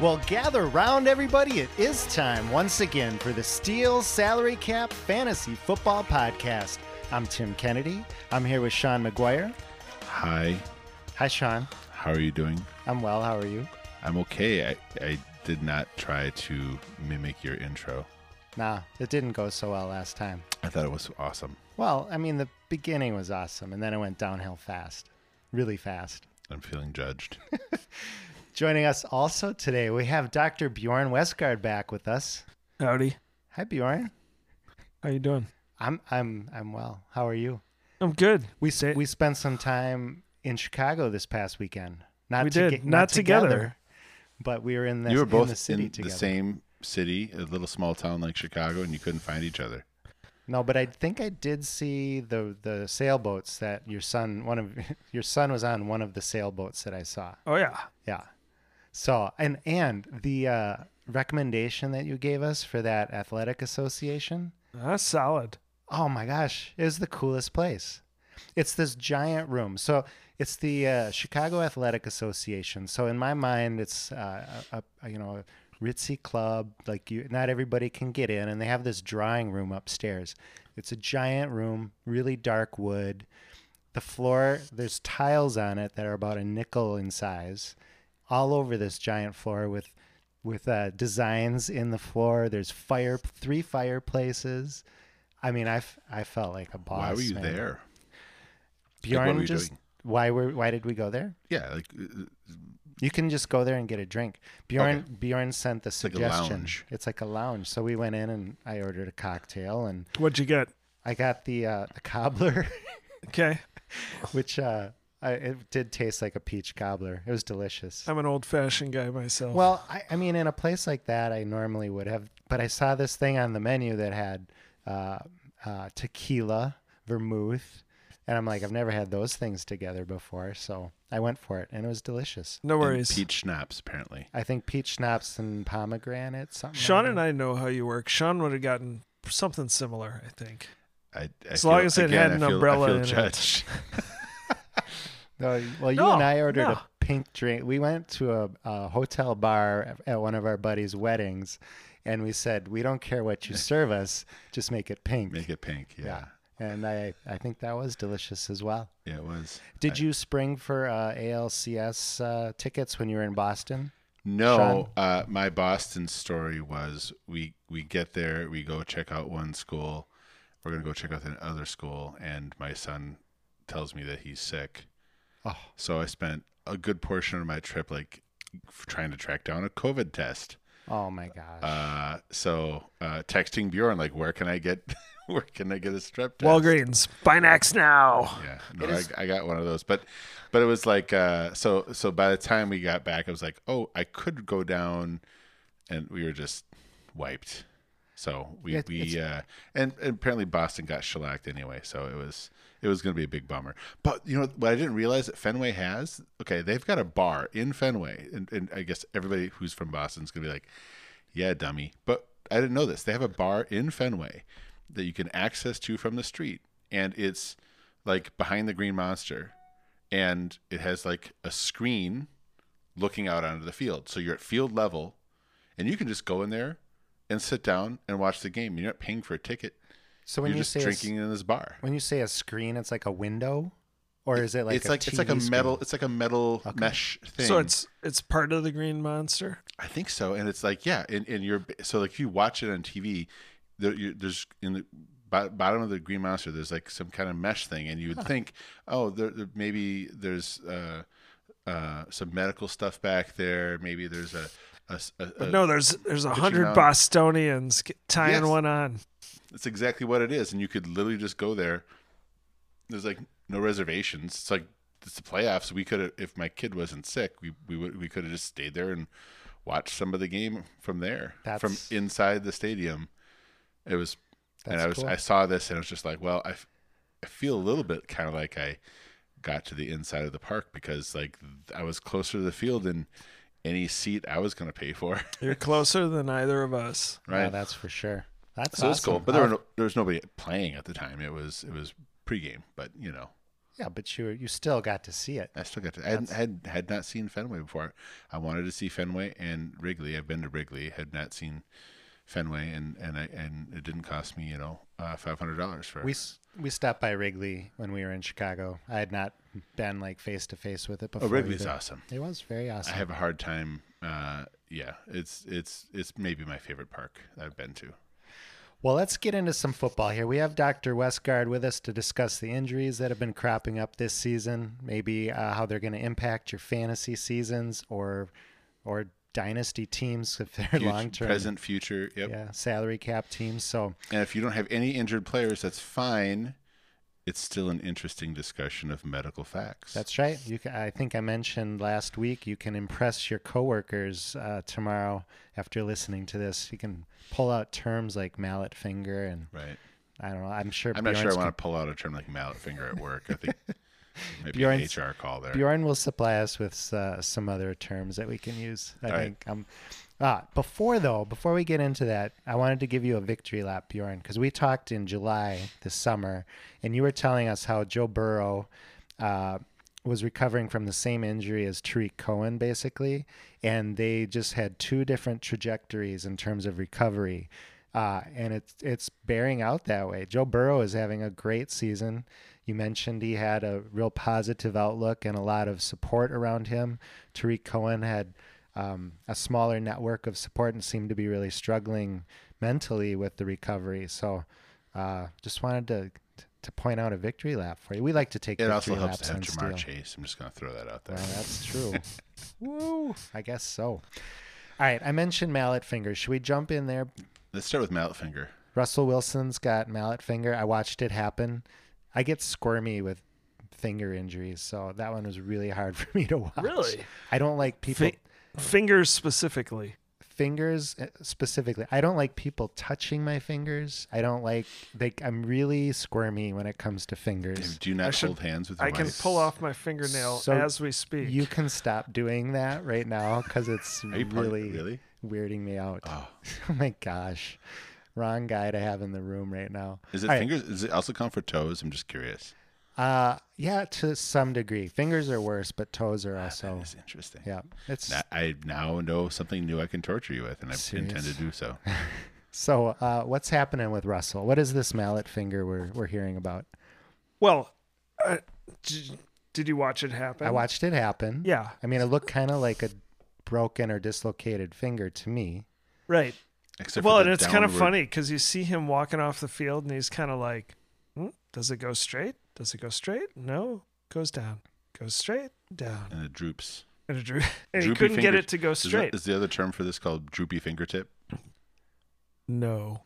Well, gather round, everybody. It is time once again for the Steel Salary Cap Fantasy Football Podcast. I'm Tim Kennedy. I'm here with Sean McGuire. Hi, Hi, Sean. how are you doing? I'm well. How are you? I'm okay. I, I did not try to mimic your intro. Nah, it didn't go so well last time. I thought it was awesome. Well, I mean, the beginning was awesome, and then it went downhill fast. Really fast. I'm feeling judged. Joining us also today, we have Dr. Bjorn Westgard back with us. Howdy. Hi, Bjorn. How are you doing? I'm I'm I'm well. How are you? I'm good. We Say- we spent some time in Chicago this past weekend. Not We to did. get- Not together. but we were in the you were in both the city in together. the same city, a little small town like Chicago, and you couldn't find each other. No, but I think I did see the the sailboats that your son one of your son was on one of the sailboats that I saw. Oh yeah. Yeah. So and and the uh, recommendation that you gave us for that athletic association. That's solid. Oh my gosh, it was the coolest place. It's this giant room. So it's the uh, Chicago Athletic Association. So in my mind, it's uh, a, a you know a ritzy club. Like you, not everybody can get in, and they have this drawing room upstairs. It's a giant room, really dark wood. The floor, there's tiles on it that are about a nickel in size, all over this giant floor with with uh, designs in the floor. There's fire, three fireplaces. I mean, I, f- I felt like a boss. Why were you man. there? Bjorn what were you just doing? why were why did we go there? Yeah, like uh, You can just go there and get a drink. Bjorn Bjorn sent the like a suggestion. lounge. It's like a lounge. So we went in and I ordered a cocktail and What'd you get? I got the uh, the cobbler, Okay. which uh, I, it did taste like a peach cobbler. It was delicious. I'm an old fashioned guy myself. Well, I, I mean, in a place like that, I normally would have, but I saw this thing on the menu that had uh, uh, tequila, vermouth, and I'm like, I've never had those things together before, so I went for it, and it was delicious. no and worries. peach schnapps, apparently. I think peach schnapps and pomegranate, something. Sean like and I know how you work. Sean would have gotten something similar, I think. I, I As feel- long as it again, had an I feel, umbrella I feel in it. No, well, you No, and I ordered no. a pink drink. We went to a, a hotel bar at one of our buddies' weddings, and we said, "We don't care what you serve us, just make it pink." Make it pink. Yeah, And I, I think that was delicious as well. yeah, it was. Did you spring for uh, ALCS uh, tickets when you were in Boston? No, uh, my Boston story was we we get there, we go check out one school, we're gonna go check out the other school, and my son tells me that he's sick. Oh. So I spent a good portion of my trip like trying to track down a COVID test. Oh my gosh! Uh, so uh, texting Bjorn like, where can I get, where can I get a strep test? Walgreens. BinaxNOW. Yeah, no, is- I, I got one of those, but but it was like uh, so so. By the time we got back, I was like, oh, I could go down, and we were just wiped. So we It- we uh, and, and apparently Boston got shellacked anyway. So it was it was going to be a big bummer. But you know what I didn't realize that Fenway has okay, they've got a bar in Fenway, and, and I guess everybody who's from Boston is going to be like, yeah, dummy. But I didn't know this. They have a bar in Fenway that you can access to from the street, and it's like behind the Green Monster, and it has like a screen looking out onto the field. So you're at field level, and you can just go in there and sit down and watch the game. You're not paying for a ticket. so when you're you just say a, drinking in this bar. when you say a screen, it's like a window, or is it like it's a like it's like a TV metal it's like a metal mesh thing. So it's it's part of the Green Monster. I think so, and it's like yeah, and, and you're so like if you watch it on TV, there, you, there's in the bottom of the Green Monster, there's like some kind of mesh thing, and you would think, oh, there, there maybe there's uh, uh, some medical stuff back there, maybe there's a, a, s- a- But a- no, there's there's a pitching hundred mound. Bostonians tying Yes. one on. That's exactly what it is, and you could literally just go there. There's like no reservations. It's like it's the playoffs. We could have, if my kid wasn't sick, we we would we could have just stayed there and watched some of the game from there, from inside the stadium. It was, and I was cool. I saw this and I was just like, well, I, I feel a little bit kind of like I got to the inside of the park because like I was closer to the field than any seat I was going to pay for. You're closer than either of us. Yeah, right. that's for sure. That's so awesome. cool, but there, were no, there was nobody playing at the time. It was it was pregame, but you know. yeah, but you you still got to see it. I still got to. I had, had had not seen Fenway before. I wanted to see Fenway and Wrigley. I've been to Wrigley. Had not seen Fenway, and and I and it didn't cost me, you know, uh, five hundred dollars for. We s- we stopped by Wrigley when we were in Chicago. I had not been like face to face with it before. oh, before. Wrigley's either. awesome. It was very awesome. I have a hard time. Uh, yeah, it's it's it's maybe my favorite park I've been to. Well, let's get into some football here. We have Dr. Westgard with us to discuss the injuries that have been cropping up this season, maybe uh, how they're going to impact your fantasy seasons or or dynasty teams if they're long term, present, future. Yep. yeah, salary cap teams. So And if you don't have any injured players, that's fine. It's still an interesting discussion of medical facts. that's right. You can, I think I mentioned last week you can impress your coworkers uh, tomorrow after listening to this. You can pull out terms like mallet finger and right. I don't know. I'm sure I'm not sure I want to pull out a term like mallet finger at work. I think an HR call there. Bjorn will supply us with uh, some other terms that we can use. I All right. think. Um, ah, before though, before we get into that, I wanted to give you a victory lap, Bjorn, because we talked in July this summer, and you were telling us how Joe Burrow uh, was recovering from the same injury as Tarik Cohen, basically, and they just had two different trajectories in terms of recovery. Uh, and it's it's bearing out that way. Joe Burrow is having a great season. You mentioned he had a real positive outlook and a lot of support around him. Tarik Cohen had um, a smaller network of support and seemed to be really struggling mentally with the recovery. So, uh, just wanted to to point out a victory lap for you. We like to take It also helps to have Ja'Marr. Chase. I'm just going to throw that out there. Well, that's true. Woo! I guess so. All right, I mentioned mallet fingers. Should we jump in there? Let's start with mallet finger. Russell Wilson's got mallet finger. I watched it happen. I get squirmy with finger injuries, so that one was really hard for me to watch. Really? I don't like people Fi- fingers specifically. fingers uh, specifically. I don't like people touching my fingers. I don't like they I'm really squirmy when it comes to fingers. Do you not should- hold hands with your I can pull off my fingernail So as we speak. You can stop doing that right now cuz it's Are you part really really? Weirding me out. Oh. oh my gosh. Wrong guy to have in the room right now. Is it All right. fingers? Does it also count for toes? I'm just curious. Uh, yeah, to some degree. Fingers are worse, but toes are also. That is interesting. Yeah, it's Now- I now know something new I can torture you with, and I Serious? intend to do so. so. Uh, what's happening with Russell? What is this mallet finger we're we're hearing about? well, uh, did, did you watch it happen? I watched it happen. Yeah, I mean, it looked kind of like a broken or dislocated finger to me. right. Except well, and the it's kind of funny because you see him walking off the field, and he's kind of like, hmm, "Does it go straight? Does it go straight? No, goes down. Goes straight down." and it droops. And, it drew, and he couldn't get it to go straight. is the other term for this called droopy fingertip? No.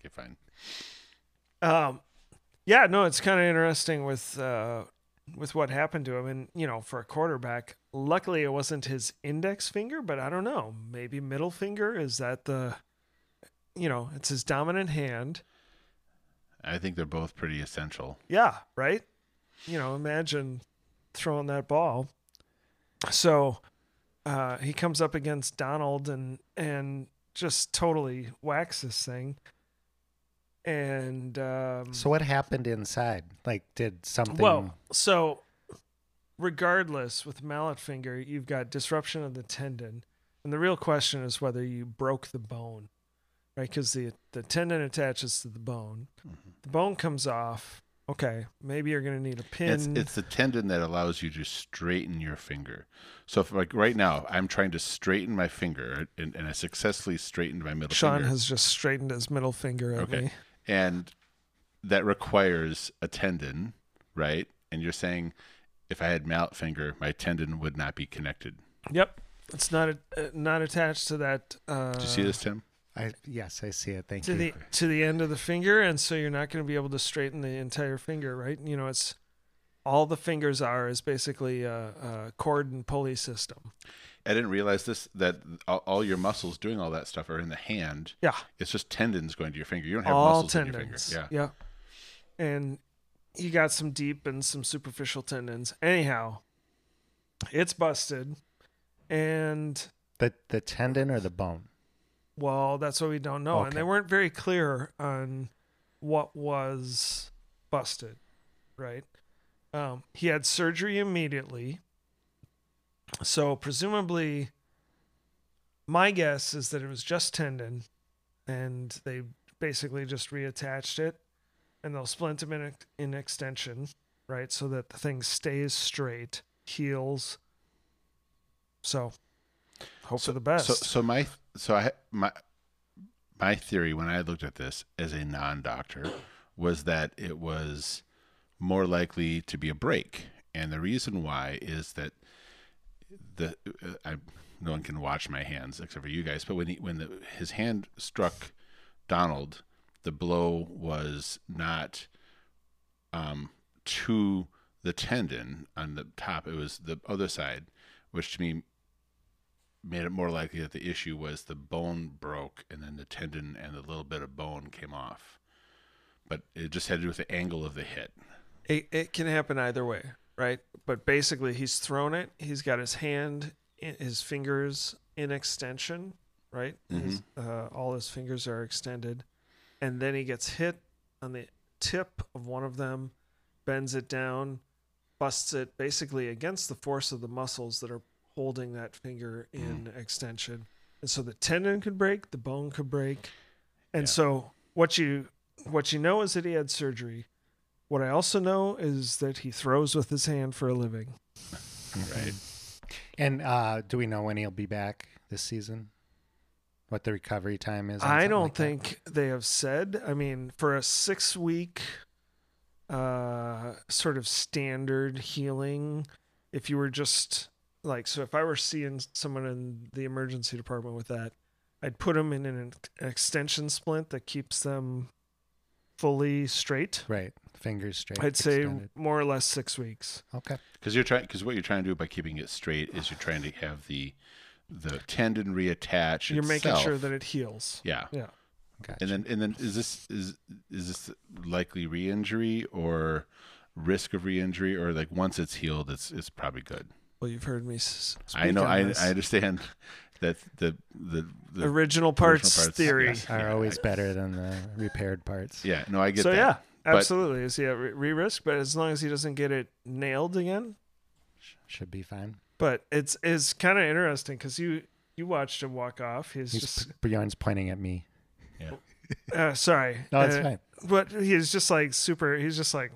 Okay, fine. Um, yeah, no, it's kind of interesting with uh, with what happened to him, and you know, for a quarterback, luckily it wasn't his index finger, but I don't know, maybe middle finger is that the, you know, it's his dominant hand. I think they're both pretty essential. Yeah, right. You know, imagine throwing that ball. So uh, he comes up against Donald and and just totally whacks this thing. And um, So what happened inside? Like, did something? Well, so regardless, with mallet finger, you've got disruption of the tendon, and the real question is whether you broke the bone, right? Because the the tendon attaches to the bone, the bone comes off. Okay, maybe you're gonna need a pin. It's it's the tendon that allows you to straighten your finger. So, if like right now, I'm trying to straighten my finger, and, and I successfully straightened my middle finger. Sean finger. has just straightened his middle finger at Okay. me. And that requires a tendon, right? And you're saying if I had mallet finger, my tendon would not be connected. Yep, it's not a, uh, not attached to that. Uh, Did you see this, Tim? I yes, I see it. Thank to you. the to the end of the finger and so you're not going to be able to straighten the entire finger right you know it's all the fingers are is basically a, a cord and pulley system. I didn't realize this that all, all your muscles doing all that stuff are in the hand. Yeah, It's just tendons going to your finger. You don't have all muscles in your tendons. finger. Yeah. And you got some deep and some superficial tendons. Anyhow, it's busted. And The the tendon or the bone? well, that's what we don't know. And they weren't very clear on what was busted, right? Um, he had surgery immediately. So presumably my guess is that it was just tendon and they basically just reattached it and they'll splint him in, in extension, right? So that the thing stays straight, heals. So hope for the best. So, so my, so I, my, my theory when I looked at this as a non-doctor was that it was more likely to be a break, and the reason why is that the I no one can watch my hands except for you guys, but when he when the, his hand struck Donald, the blow was not um, to the tendon on the top; it was the other side, which to me made it more likely that the issue was the bone broke and then the tendon and the little bit of bone came off. But it just had to do with the angle of the hit. It, it can happen either way, right? But basically, he's thrown it. He's got his hand, his fingers in extension, right? His, uh, all his fingers are extended, and then he gets hit on the tip of one of them, bends it down, busts it basically against the force of the muscles that are holding that finger in extension, and so the tendon could break, the bone could break, and Yeah. so what you what you know is that he had surgery. What I also know is that he throws with his hand for a living. Right. And uh, do we know when he'll be back this season? What the recovery time is? I don't like that? think they have said. I mean, for a six week uh, sort of standard healing, if you were just like, so if I were seeing someone in the emergency department with that, I'd put them in an extension splint that keeps them fully straight. Right. Fingers straight. I'd say extended. more or less six weeks. Okay. Because you're trying. Because what you're trying to do by keeping it straight is you're trying to have the the tendon reattach. You're making sure that it heals. Yeah. Yeah. Gotcha. And then and then is this is is this likely re-injury or risk of re-injury or like once it's healed it's it's probably good. Well, you've heard me. Speak I know on I this. I understand that the the, the original parts, parts, theory. yes. Are Yeah, always better than the repaired parts. yeah no I get So that. yeah, But- absolutely. Is he at re- re risk? But as long as he doesn't get it nailed again. Should be fine. But it's it's kind of interesting because you you watched him walk off. He's He's, just Bjorn's pointing at me. uh, sorry. No, it's Uh, fine. But he's just like super. He's just like,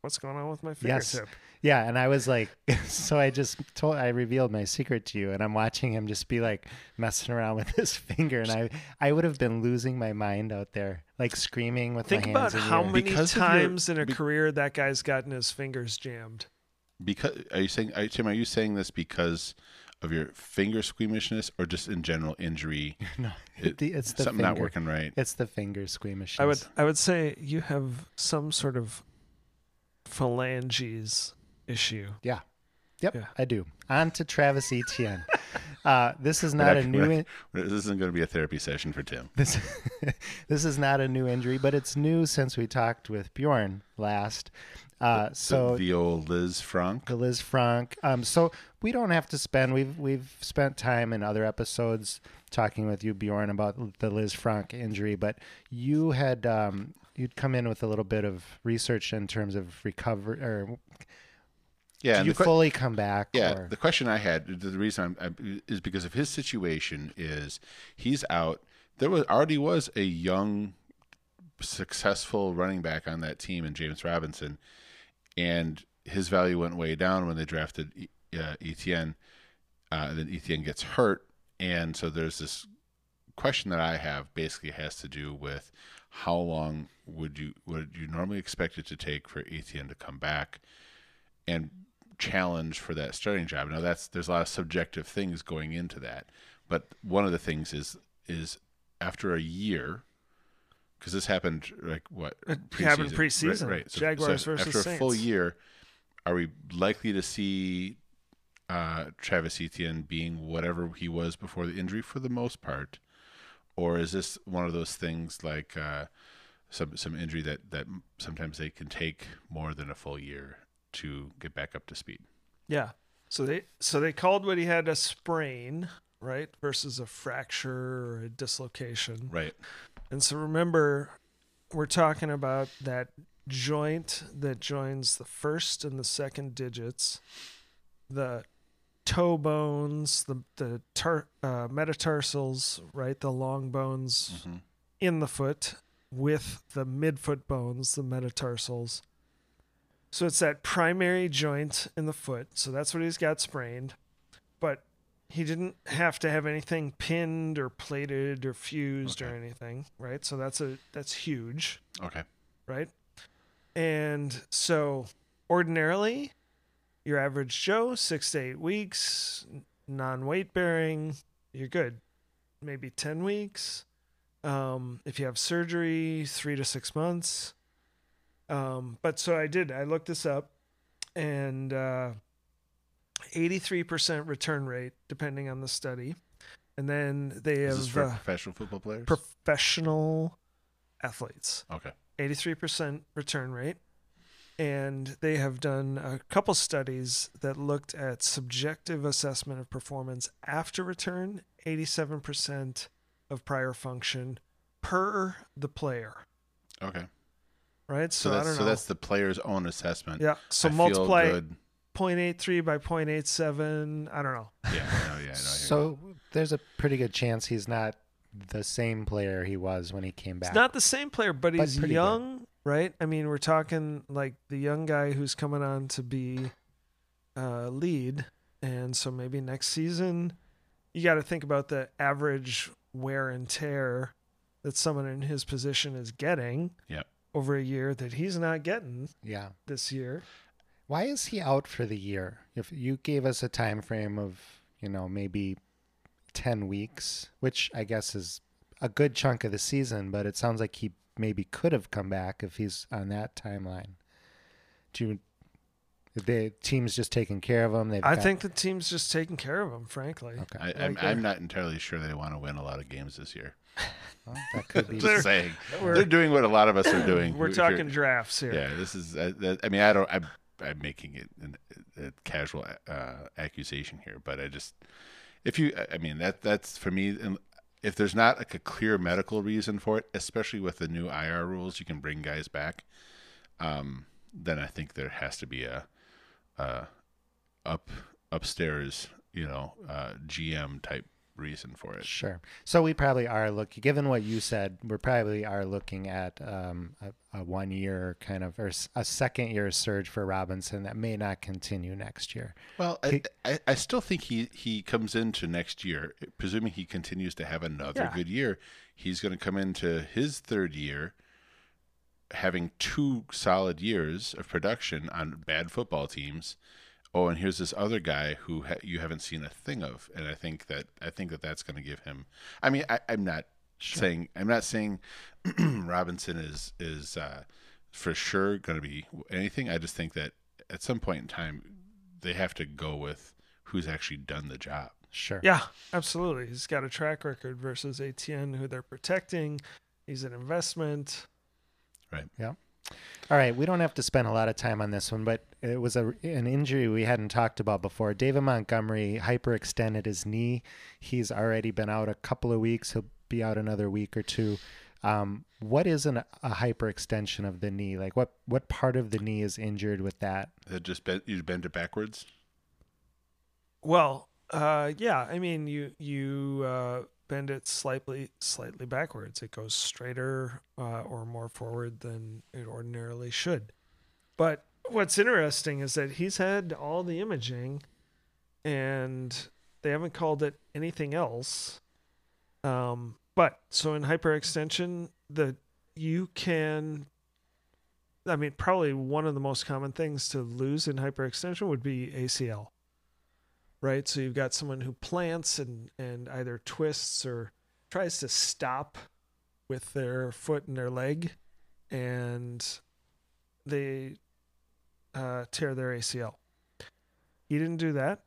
what's going on with my Yes. Fingertip? Yeah, and I was like, so I just told, I revealed my secret to you, and I'm watching him just be like messing around with his finger, and I, I would have been losing my mind out there, like screaming with Think my hands in the how air. many Because of your- times in a be- career that guy's gotten his fingers jammed. Because are you saying are, Tim? Are you saying this because of your finger squeamishness or just in general injury? No, It- the- it's the something finger. not working right. It's the finger squeamishness. I would I would say you have some sort of phalanges issue. Yeah. Yep, Yeah. I do. On to Travis Etienne. uh, this is not not- a new. we're In- This isn't going to be a therapy session for Tim. this this is not a new injury, but it's new since we talked with Bjorn last. Uh, so the, the old Lisfranc. the Lisfranc. Um, so we don't have to spend. We've we've spent time in other episodes talking with you, Bjorn, about the Lisfranc injury. But you had um, you'd come in with a little bit of research in terms of recovery, or Yeah, and you que- fully come back? Yeah, or- the question I had, the reason I'm, I'm is because of his situation is he's out. There was already was a young, successful running back on that team in James Robinson, and his value went way down when they drafted uh, Etienne. Uh, then Etienne gets hurt, and so there's this question that I have. Basically, has to do with how long would you would you normally expect it to take for Etienne to come back, and challenge for that starting job. Now that's there's a lot of subjective things going into that, but one of the things is is after a year, because this happened like what It happened preseason. right? So, Jaguars so versus after a full year, are we likely to see uh, Travis Etienne being whatever he was before the injury for the most part, or is this one of those things like uh, some some injury that that sometimes they can take more than a full year to get back up to speed? Yeah. So they so they called what he had a sprain, right, versus a fracture or a dislocation. Right. And so remember, we're talking about that joint that joins the first and the second digits, the toe bones, the the tar, uh, metatarsals, right, the long bones Mhm. in the foot with the midfoot bones, the metatarsals. So it's that primary joint in the foot. So that's what he's got sprained. But he didn't have to have anything pinned or plated or fused or anything, right? So that's a that's huge, Okay. right? And so ordinarily, your average Joe, six to eight weeks, non weight bearing, you're good. Maybe 10 weeks. Um, if you have surgery, three to six months. Um, but so I did, I looked this up and uh, 83% return rate, depending on the study. And then they Is have this for uh, professional football players? professional athletes. okay. 83% return rate. And they have done a couple studies that looked at subjective assessment of performance after return, 87% of prior function per the player, Okay. Right? So, So, I that's don't so know. that's the player's own assessment. yeah. So I multiply good. 0.83 by 0.87. I don't know. Yeah. I know, yeah. I know, you. So there's a pretty good chance he's not the same player he was when he came back. It's not the same player, but But he's pretty good. young, right? I mean, we're talking like the young guy who's coming on to be uh, lead, and so maybe next season, you got to think about the average wear and tear that someone in his position is getting Yep. Over a year that he's not getting yeah. this year. Why is he out for the year? If you gave us a time frame of, you know, maybe 10 weeks, which I guess is a good chunk of the season, but it sounds like he maybe could have come back if he's on that timeline. Do you the team's just taking care of them. They've I got- think the team's just taking care of them, frankly. okay. I, I'm, Like, I'm uh, not entirely sure they want to win a lot of games this year. Well, that could be. They're- saying, we're- they're doing what a lot of us are doing. We're talking drafts here. Yeah, this is. Uh, that, I mean, I don't. I'm, I'm making it an, a casual uh, accusation here, but I just, if you, I mean, that that's for me. and If there's not like a clear medical reason for it, especially with the new IR rules, you can bring guys back. Um, then I think there has to be a, uh, up upstairs, you know, uh, GM type reason for it. Sure. So we probably are looking, given what you said, we probably are looking at um, a, a one year kind of, or a second year surge for Robinson that may not continue next year. Well, I, He- I, I still think he, he comes into next year, presuming he continues to have another Yeah. good year. He's going to come into his third year having two solid years of production on bad football teams. Oh, and here's this other guy who ha- you haven't seen a thing of, and I think that I think that that's going to give him. I mean, I, I'm not saying I'm not saying Robinson is is uh, for sure going to be anything. I just think that at some point in time they have to go with who's actually done the job. Sure. Yeah, absolutely. He's got a track record versus Etienne, who they're protecting. He's an investment. All right, we don't have to spend a lot of time on this one, but it was a, an injury we hadn't talked about before. David Montgomery hyperextended his knee. He's already been out a couple of weeks. He'll be out another week or two. Um, what is an, a hyperextension of the knee? Like what what part of the knee is injured with that? That just bend, you bend it backwards. Well, uh, yeah. I mean, you you uh, bend it slightly slightly backwards. It goes straighter uh, or more forward than it ordinarily should. But what's interesting is that he's had all the imaging, and they haven't called it anything else. Um, but so in hyperextension, the you can. I mean, probably one of the most common things to lose in hyperextension would be ACL right? So you've got someone who plants and and either twists or tries to stop with their foot and their leg, and they uh, tear their ACL. He didn't do that,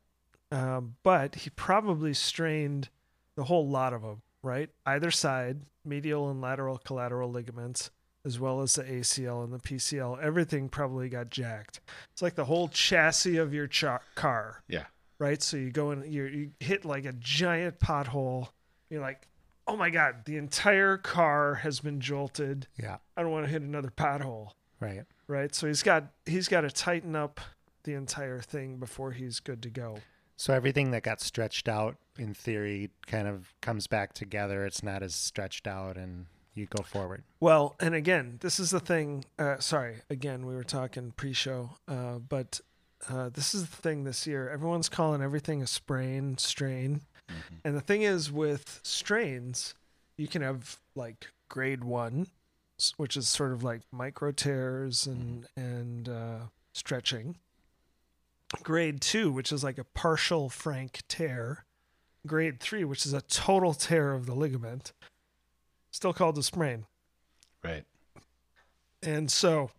um, but he probably strained the whole lot of them, right? Either side, medial and lateral collateral ligaments, as well as the ACL and the PCL. Everything probably got jacked. It's like the whole chassis of your car, Yeah. Right? So you go in, you you hit like a giant pothole. You're like, oh my god, the entire car has been jolted. Yeah. I don't want to hit another pothole, Right. right? So he's got he's got to tighten up the entire thing before he's good to go. So everything that got stretched out in theory kind of comes back together. It's not as stretched out and you go forward. Well, and again, this is the thing. Uh, sorry, again, we were talking pre-show, uh, but uh, this is the thing this year. Everyone's calling everything a sprain, strain, and the thing is with strains, you can have like grade one, which is sort of like micro tears and and uh, stretching. Grade two, which is like a partial frank tear. Grade three, which is a total tear of the ligament, still called a sprain. Right. And so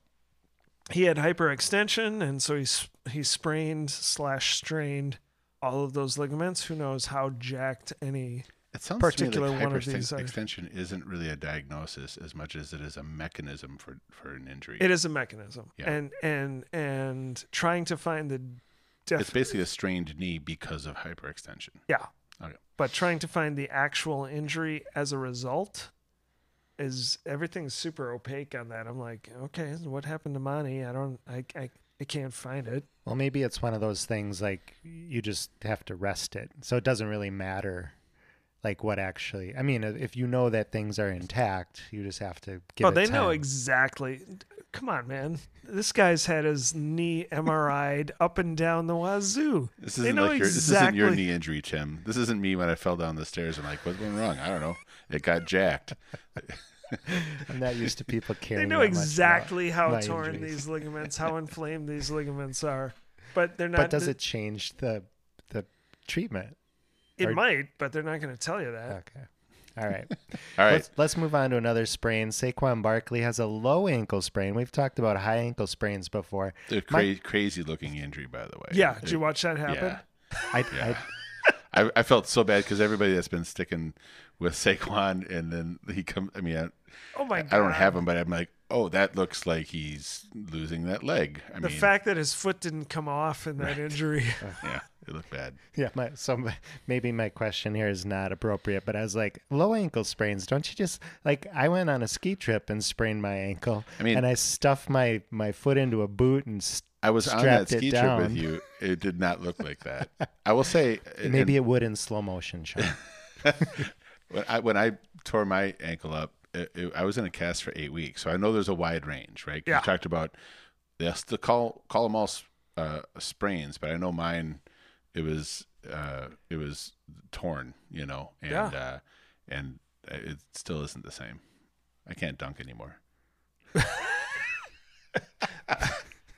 he had hyperextension, and so he he sprained slash strained all of those ligaments. Who knows how jacked any? It sounds Particular to me like one of these are- hyperextension isn't really a diagnosis as much as it is a mechanism for, for an injury. It is a mechanism, Yeah. and and and trying to find the It's basically a strained knee because of hyperextension. yeah, Okay. but trying to find the actual injury as a result is everything's super opaque on that. I'm like, okay, what happened to Monty? I don't, I, I, I can't find it. Well, maybe it's one of those things like you just have to rest it. So it doesn't really matter like what actually. I mean, if you know that things are intact, you just have to give oh, it they know exactly. Come on, man. This guy's had his knee MRI'd up and down the wazoo. This They isn't know like your this isn't your knee injury, Tim. This isn't me when I fell down the stairs and like, what went wrong? I don't know. It got jacked. I'm not used to people They know that much exactly how my torn injuries. these ligaments, how inflamed these ligaments are. But they're not. But does it change the the treatment? It or- might, but they're not going to tell you that. Okay. All right. All right. Let's, let's move on to another sprain. Saquon Barkley has a low ankle sprain. We've talked about high ankle sprains before. A cra- crazy looking injury, by the way. Yeah. Did you watch that happen? Yeah. I, Yeah. I, I felt so bad because everybody that's been sticking with Saquon, and then he comes. I mean, I, Oh my god. I don't have him, but I'm like, oh, that looks like he's losing that leg. I the mean, fact that his foot didn't come off in that injury. yeah, it looked bad. Yeah, my, so maybe my question here is not appropriate, but I was like, low ankle sprains, don't you just like? I went on a ski trip and sprained my ankle, I mean- and I stuffed my my foot into a boot and s I was on that ski trip with you. It did not look like that. I will say, and- maybe it would in slow motion, Sean. when I when I tore my ankle up, it, it, I was in a cast for eight weeks, so I know there's a wide range, right? Yeah. You talked about they the call call them all uh, sprains, but I know mine it was uh, it was torn, you know, and Yeah. uh, and it still isn't the same. I can't dunk anymore.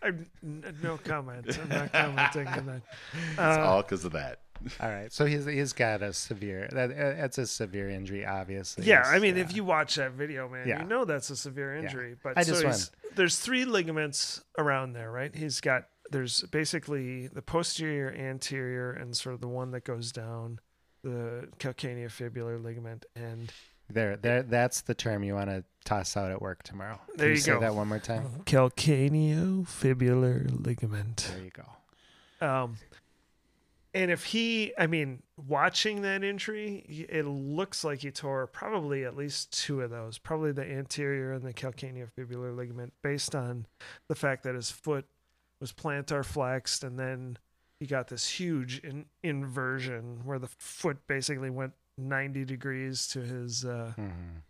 I'm, no comment. I'm not commenting on that. It's Uh, all because of that. All right, so he's he's got a severe that uh, that's a severe injury, obviously. Yeah, It's- I mean, yeah. if you watch that video, man, Yeah. you know that's a severe injury. But I so just he's, there's three ligaments around there, right? He's got there's basically the posterior, anterior, and sort of the one that goes down the calcaneofibular ligament. And there there that's the term you want to toss out at work tomorrow. Can There you say go. that one more time. calcaneofibular ligament. There you go. Um, and if he, I mean, watching that injury, it looks like he tore probably at least two of those, probably the anterior and the calcaneofibular ligament, based on the fact that his foot was plantar flexed, and then he got this huge in, inversion where the foot basically went 90 degrees to his. Uh, Mhm.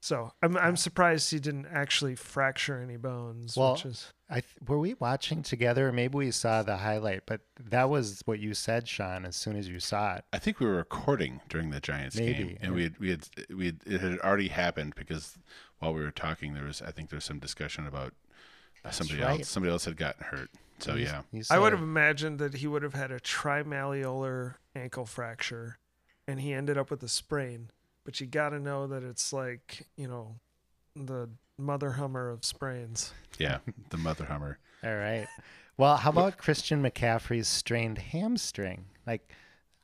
so I'm I'm surprised he didn't actually fracture any bones, Well, which is I th- were we watching together? Maybe we saw the highlight, but that was what you said, Sean. As soon as you saw it, I think we were recording during the Giants Maybe, game, and yeah. we had, we had we had, it had already happened because while we were talking, there was I think there was some discussion about somebody right. else. Somebody else had gotten hurt. So You- yeah, you I would have imagined that he would have had a trimalleolar ankle fracture and he ended up with a sprain. But you got to know that it's like, you know, the mother hummer of sprains. yeah, the mother hummer. All right. Well, how about Christian McCaffrey's strained hamstring? Like,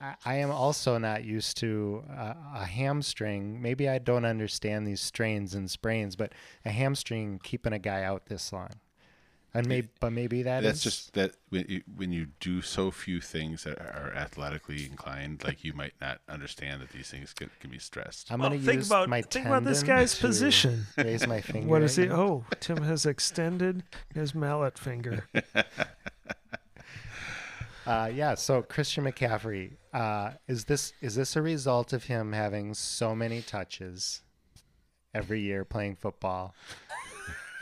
I, I am also not used to uh, a hamstring. Maybe I don't understand these strains and sprains, but a hamstring keeping a guy out this long. And maybe, but maybe that That's is- just that when you, when you do so few things that are athletically inclined, like you might not understand that these things can, can be stressed. I'm Well, gonna think use about- my think about this guy's position. Raise my finger. What is at he? Oh, Tim has extended his mallet finger. Uh, yeah. So Christian McCaffrey, uh, is this is this a result of him having so many touches every year playing football?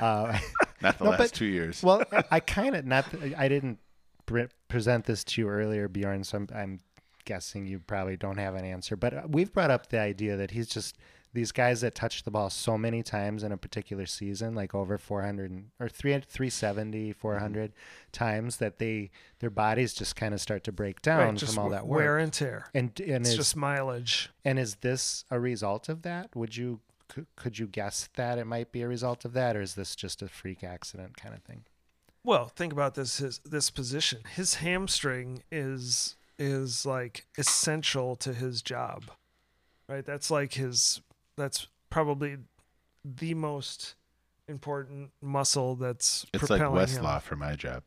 Uh, Not the No, last but- two years. well, I kind of not. I didn't pre- present this to you earlier, Bjorn. So I'm, I'm guessing you probably don't have an answer. But uh, we've brought up the idea that he's just these guys that touch the ball so many times in a particular season, like over 400 or 300, 370, 400 times, that they their bodies just kind of start to break down Right, from all that work. wear and tear. and and It's is, just mileage. and is this a result of that? Would you could, could you guess that it might be a result of that, or is this just a freak accident kind of thing? Well, think about this his this position. His hamstring is is like essential to his job. Right? That's like his that's probably the most important muscle that's it's like propelling him. Westlaw for my job.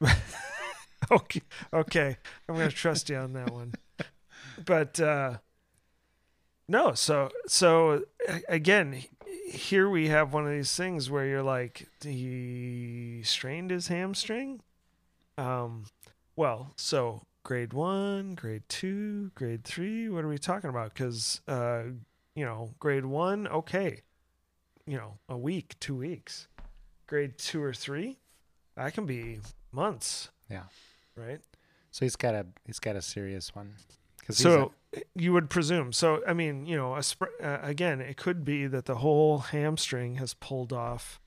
okay, okay. I'm gonna trust you on that one. But uh, no, so so again, here we have one of these things where you're like, he strained his hamstring. Um, well, so grade one, grade two, grade three. What are we talking about? Because uh, you know, grade one, okay, you know, a week, two weeks. Grade two or three, that can be months Yeah. right? So he's got a he's got a serious one. 'Cause he's So you would presume. So I mean, you know, a sp- uh, again, it could be that the whole hamstring has pulled off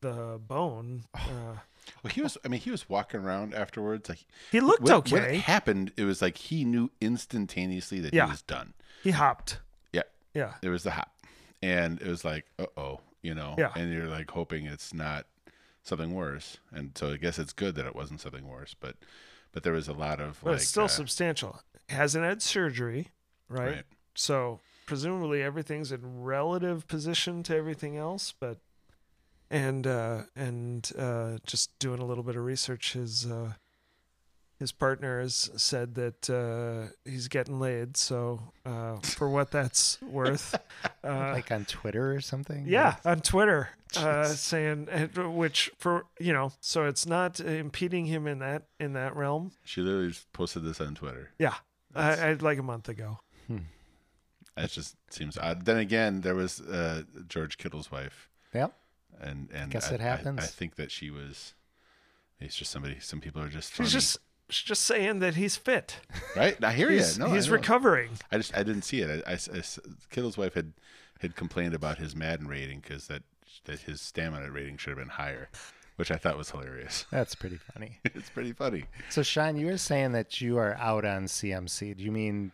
the bone. Uh, Well, he was. I mean, he was walking around afterwards. Like he looked when, okay. When it happened, it was like he knew instantaneously that Yeah. he was done. he hopped. Yeah, Yeah. it was the hop, and it was like, uh oh, you know. Yeah. And you're like hoping it's not something worse, and so I guess it's good that it wasn't something worse. But, but there was a lot of But like. it's still uh, substantial. Hasn't had surgery, right? Right. So presumably everything's in relative position to everything else, but and uh and uh just doing a little bit of research his uh his partner has said that uh he's getting laid so uh for what that's worth uh like on Twitter or something. yeah on twitter uh saying which for you know so it's not impeding him in that in that realm She literally just posted this on Twitter. yeah That's- I, I like a month ago That just seems odd. Then again, there was uh, George Kittle's wife, Yep. and and Guess I, it happens. I, I think that she was. It's just somebody. Some people are just. she's funny, just she's just saying that he's fit right. I hear he's, you. No, he's I recovering I just I didn't see it. I, I- I- Kittle's wife had had complained about his Madden rating because that that his stamina rating should have been higher, which I thought was hilarious. That's pretty funny. it's pretty funny. So Sean, you were saying that you are out on CMC. Do you mean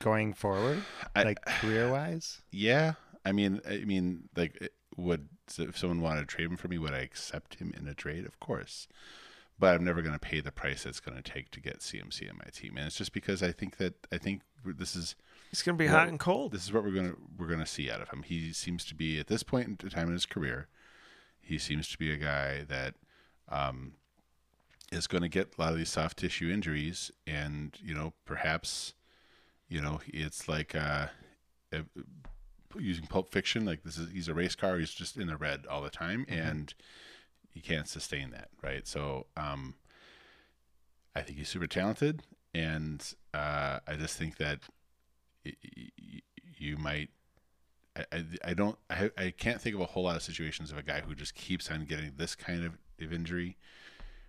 going forward, I- like career wise? Yeah, I mean, I mean, like, would if someone wanted to trade him for me, would I accept him in a trade? Of course, but I'm never going to pay the price it's going to take to get CMC in my team, and it's just because I think that I think this is It's gonna be Well, hot and cold this is what we're gonna we're gonna see out of him. He seems to be at this point in time in his career, he seems to be a guy that um, is going to get a lot of these soft tissue injuries, and you know perhaps you know it's like uh, using Pulp Fiction. Like this is he's a race car. He's just in the red all the time, and he can't sustain that, right? So um, I think he's super talented, and uh, I just think that y- y- you might. I, I, don't I, I can't think of a whole lot of situations of a guy who just keeps on getting this kind of, of injury,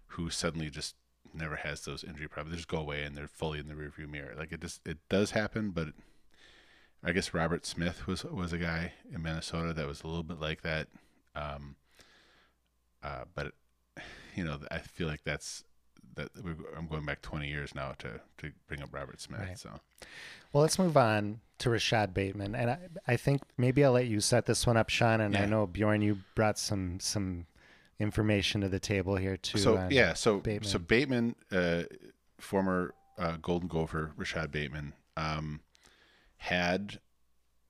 who suddenly just never has those injury problems. They just go away and they're fully in the rearview mirror. Like it just it does happen, but I guess Robert Smith was was a guy in Minnesota that was a little bit like that. Um, uh, but you know, I feel like that's that we're, I'm going back 20 years now to to bring up Robert Smith. Right. So Well, let's move on to Rashod Bateman, and I, I think maybe I'll let you set this one up, Sean. And I know Bjorn, you brought some some information to the table here too. so yeah, so Bateman. so Bateman, uh, former uh, Golden Gopher Rashod Bateman, um, had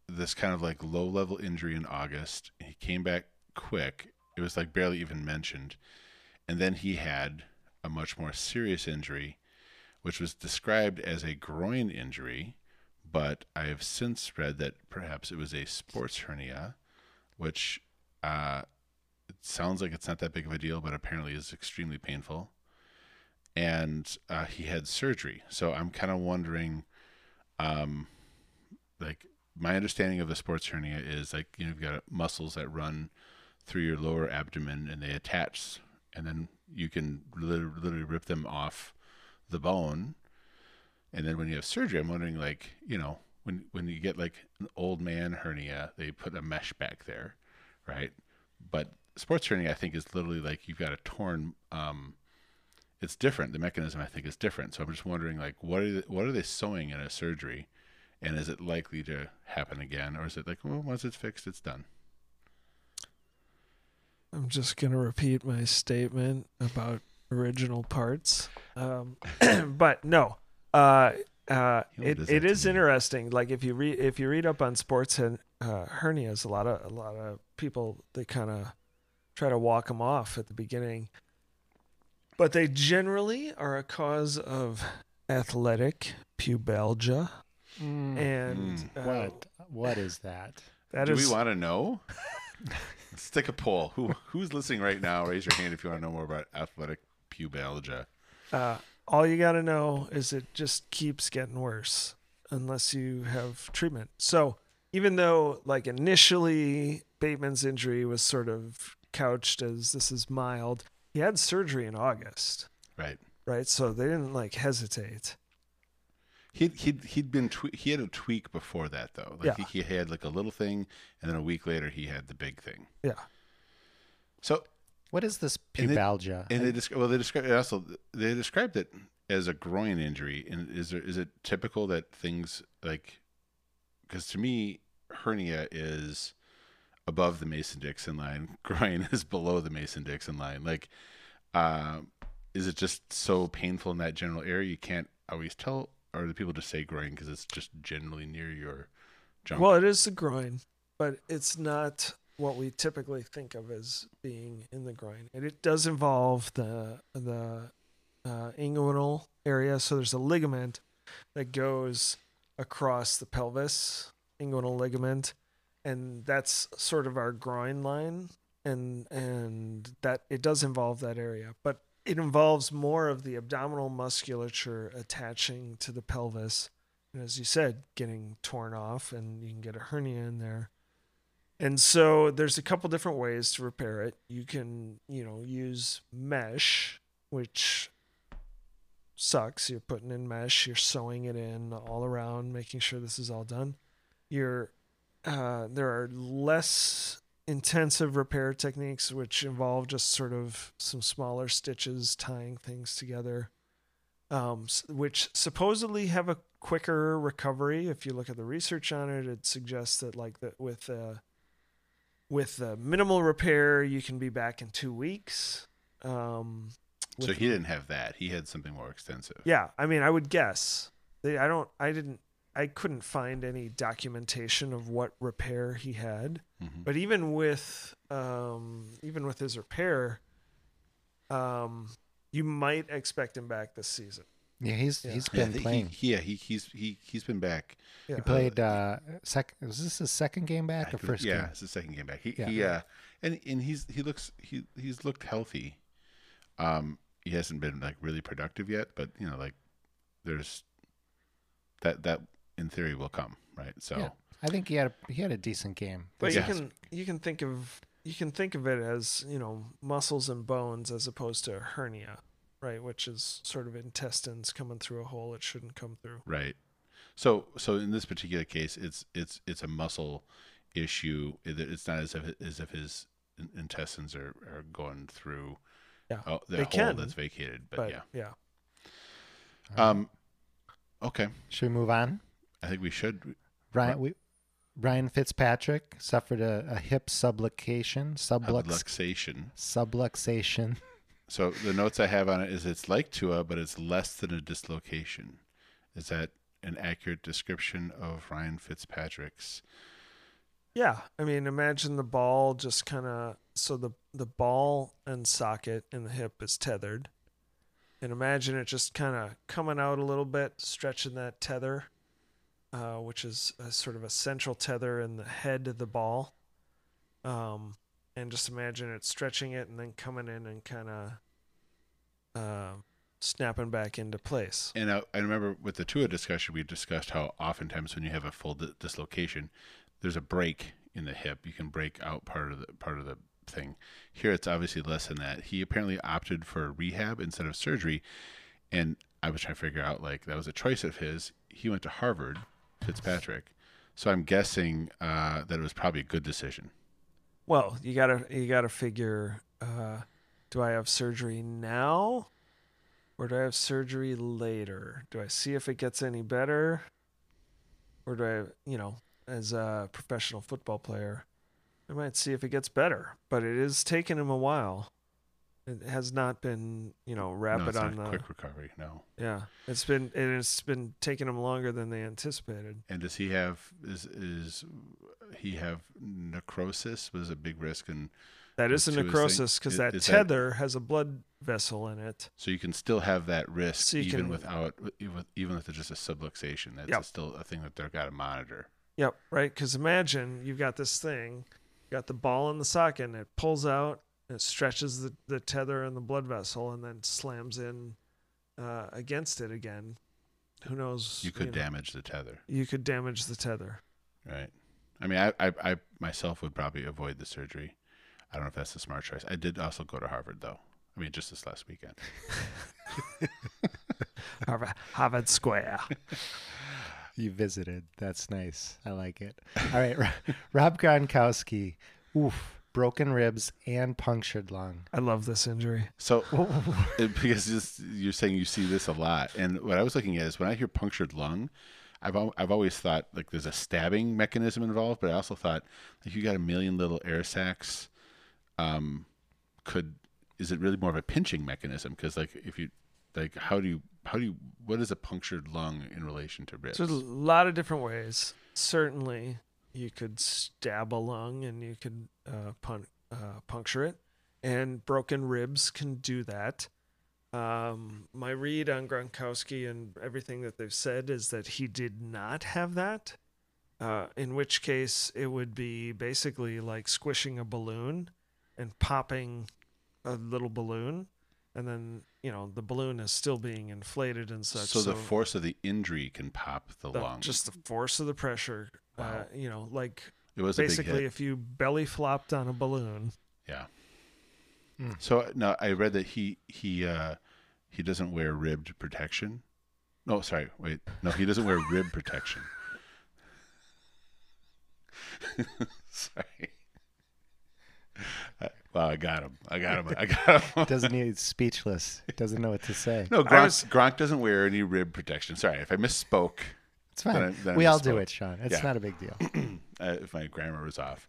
this kind of like low level injury in August. He came back quick. It was like barely even mentioned, and then he had a much more serious injury, which was described as a groin injury, but I have since read that perhaps it was a sports hernia, which uh, sounds like it's not that big of a deal, but apparently is extremely painful. And uh, he had surgery, so I'm kind of wondering, um, like my understanding of the sports hernia is like you know you've got muscles that run through your lower abdomen and they attach, and then you can literally, rip them off the bone. And then when you have surgery, I'm wondering like you know when when you get like an old man hernia, they put a mesh back there, right? But sports hernia, I think, is literally like you've got a torn. Um, it's different. The mechanism, I think, is different. So I'm just wondering, like, what are they, what are they sewing in a surgery, and is it likely to happen again, or is it like, well, once it's fixed, it's done? I'm just gonna repeat my statement about original parts. Um, but no, uh, uh, it, does it that to is me. interesting. Like if you read if you read up on sports hen, uh, hernias, a lot of a lot of people they kind of try to walk them off at the beginning, but they generally are a cause of athletic pubalgia Mm, and uh, what what is that? that Do is we want to know? Let's a poll. Who who's listening right now? Raise your hand if you want to know more about athletic pubalgia. Uh, all you got to know is it just keeps getting worse unless you have treatment. So even though, like initially, Bateman's injury was sort of couched as this is mild, he had surgery in August, Right. right? So they didn't like hesitate. He'd he'd he'd been twe- he had a tweak before that though. Like Yeah. he, he had like a little thing, and then a week later he had the big thing. Yeah. So What is this And it- pubalgia? and they describe well they describe it also they described it as a groin injury. And is there is it typical that things like because to me hernia is above the Mason Dixon line, groin is below the Mason Dixon line. Like, uh, is it just so painful in that general area you can't always tell, or do people just say groin because it's just generally near your junk? Well, it is the groin, but it's not what we typically think of as being in the groin. And it does involve the the uh, inguinal area. So there's a ligament that goes across the pelvis, inguinal ligament, and that's sort of our groin line. And and that it does involve that area, but it involves more of the abdominal musculature attaching to the pelvis and as you said, getting torn off, and you can get a hernia in there. And so there's a couple different ways to repair it. You can, you know, use mesh, which sucks. You're putting in mesh, you're sewing it in all around, making sure this is all done. You're uh, there are less intensive repair techniques which involve just sort of some smaller stitches tying things together um, which supposedly have a quicker recovery. If you look at the research on it, it suggests that like that with uh, with uh, minimal repair, you can be back in two weeks. Um, so he didn't have that. He had something more extensive. yeah, I mean, I would guess. They, I don't. I didn't. I couldn't find any documentation of what repair he had. Mhm. But even with um, even with his repair, um, you might expect him back this season. yeah, he's Yeah. he's Yeah, been he- playing. He, yeah, he, he's he he's been back. Yeah. He played uh sec was this his second game back or think- first yeah, game? it's his second game back. He Yeah. he uh and and he's he looks he he's looked healthy. Um he hasn't been like really productive yet, but you know like there's that that in theory will come, right? So Yeah. I think he had a, he had a decent game. But you can you can think of you can think of it as you know muscles and bones as opposed to a hernia, right? Which is sort of intestines coming through a hole it shouldn't come through. right. So so in this particular case it's it's it's a muscle issue. It's not as if as if his intestines are, are going through Yeah, oh, the they hole can, that's vacated. But, But yeah. yeah, Um okay. Should we move on? I think we should Ryan, we Ryan Fitzpatrick suffered a, a hip subluxation, sublux, Subluxation. subluxation. So the notes I have on it is it's like Tua, but it's less than a dislocation. Is that an accurate description of Ryan Fitzpatrick's? Yeah, I mean, imagine the ball just kind of so the the ball and socket in the hip is tethered, and imagine it just kind of coming out a little bit, stretching that tether, uh, which is a sort of a central tether in the head of the ball, um, and just imagine it stretching it and then coming in and kind of uh, snapping back into place. And I, I remember with the Tua discussion, we discussed how oftentimes when you have a full di- dislocation, there's a break in the hip. You can break out part of the part of the thing. Here, it's obviously less than that. He apparently opted for rehab instead of surgery, and I was trying to figure out like that was a choice of his. He went to Harvard, Fitzpatrick, so I'm guessing uh, that it was probably a good decision. Well, you gotta you gotta figure. Uh, do I have surgery now, or do I have surgery later? Do I see if it gets any better, or do I, you know, as a professional football player, I might see if it gets better. But it is taking him a while. It has not been, you know, no, rapid it's on the. quick recovery. No. Yeah, it's been and it's been taking him longer than they anticipated. And does he have is is he have necrosis? Was a big risk, and That is a to his thing. necrosis because that is that- tether has a blood vessel in it. so you can still have that risk So even can- without even it's just a subluxation. That's Yep. still a thing that they've got to monitor. Yep, right. Because imagine you've got this thing, got the ball in the socket, and it pulls out, it stretches the, the tether in the blood vessel, and then slams in uh, against it again. Who knows? You could know, damage the tether, You could damage the tether. right? I mean, I, I I myself would probably avoid the surgery. I don't know if that's a smart choice. I did also go to Harvard though. I mean, just this last weekend. Harvard, Harvard Square. You visited. That's nice. I like it. All right, Rob Gronkowski. Oof, broken ribs and punctured lung. I love this injury. So, because this, you're saying you see this a lot, and what I was looking at is when I hear punctured lung, I've al- I've always thought like there's a stabbing mechanism involved, but I also thought like you got a million little air sacs. Um, could is it really more of a pinching mechanism? Because like if you like, how do you how do you what is a punctured lung in relation to ribs? So there's a lot of different ways. Certainly, you could stab a lung and you could uh, pun- uh, puncture it, and broken ribs can do that. Um, my read on Gronkowski and everything that they've said is that he did not have that. Uh, in which case, it would be basically like squishing a balloon and popping a little balloon, and then you know the balloon is still being inflated and such. so the force of the injury can pop the, the- lung. just the force of the pressure. Uh, you know, like it was basically if you belly flopped on a balloon. Yeah. Hmm. So no, I read that he he uh he doesn't wear ribbed protection. No, sorry, wait. No, he doesn't wear rib protection. sorry. Uh, Wow, I got him. I got him. I got him. Doesn't need speechless. Doesn't know what to say. No, Gronk, was- Gronk doesn't wear any rib protection. Sorry, if I misspoke, It's fine. Then I- then I we all do misspoke. it, Sean. It's Yeah. not a big deal. uh, if my grammar was off,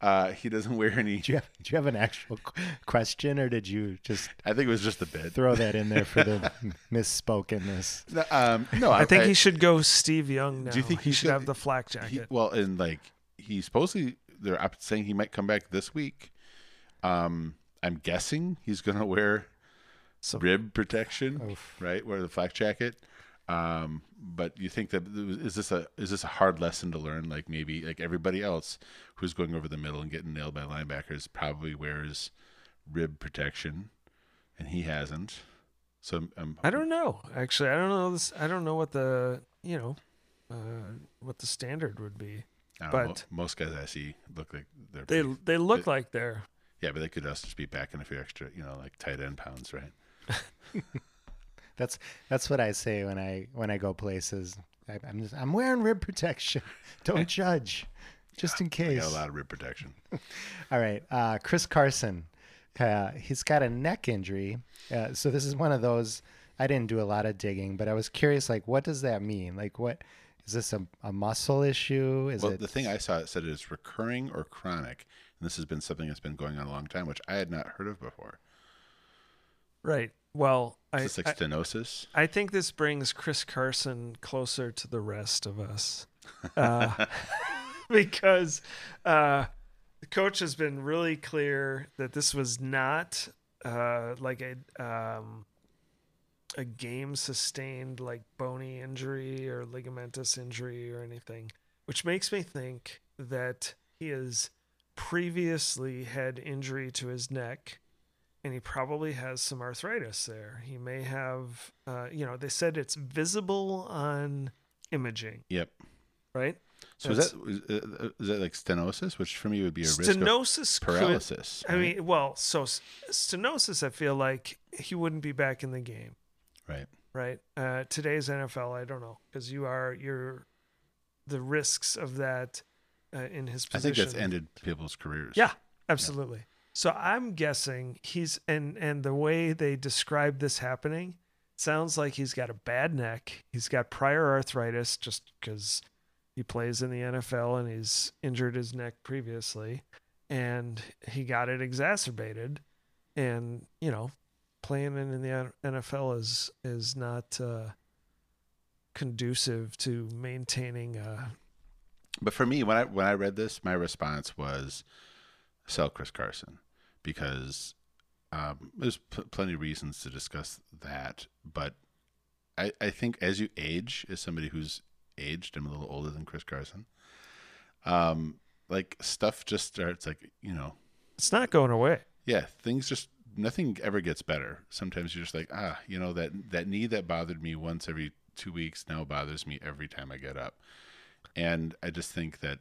uh, he doesn't wear any. Do you have, do you have an actual qu- question, or did you just I think it was just a bit. throw that in there for the misspokenness? No, Um, no, I think he should go Steve Young now. Do you think he he should should- have the flak He, jacket? well, and like he's supposedly they're up saying he might come back this week. Um, I'm guessing he's gonna wear So- rib protection, Oof. right? Wear the flak jacket. Um, but you think that is this a is this a hard lesson to learn? Like maybe like everybody else who's going over the middle and getting nailed by linebackers probably wears rib protection, and he hasn't. So I'm, I'm I don't know. Actually, I don't know this. I don't know what the you know uh, what the standard would be. Don't know, but- most guys I see look like they're They pretty- they look They- like they're yeah, but they could also just be backing a few extra, you know, like tight end pounds, right? That's that's what I say when I when I go places. I, I'm just, I'm wearing rib protection. Don't judge, just in I case. got a lot of rib protection. All right, uh, Chris Carson. Uh, he's got a neck injury. Uh, so this is one of those. I didn't do a lot of digging, but I was curious. Like, what does that mean? Like, what Is this a, a muscle issue? Is well, it the thing I saw it said it is recurring or chronic, and this has been something that's been going on a long time, which I had not heard of before. Right. Well, I, Is this like I. I think this brings Chris Carson closer to the rest of us. Uh, because uh, the coach has been really clear that this was not uh, like a um, a game sustained like bony injury or ligamentous injury or anything, which makes me think that he has previously had injury to his neck and he probably has some arthritis there. He may have, uh, you know, they said it's visible on imaging, Yep. right? So is that is, uh, is that like stenosis, which for me would be a stenosis could- paralysis? I mean, well, so stenosis, I feel like he wouldn't be back in the game, right? right? Uh, today's NFL, I don't know, because you are you're the risks of that uh, in his position. I think that's ended people's careers. Yeah, absolutely. So I'm guessing he's and and the way they describe this happening sounds like he's got a bad neck. He's got prior arthritis just because he plays in the NFL and he's injured his neck previously, and he got it exacerbated. And you know, playing in the NFL is is not uh, conducive to maintaining a But for me, when I when I read this, my response was sell Chris Carson because um, there's pl- plenty of reasons to discuss that. But I, I think as you age, as somebody who's aged, I'm a little older than Chris Carson. Um, like stuff just starts like you know, it's not going away. yeah, things just nothing ever gets better. Sometimes you're just like ah, you know that that knee that bothered me once every two weeks now bothers me every time I get up and I just think that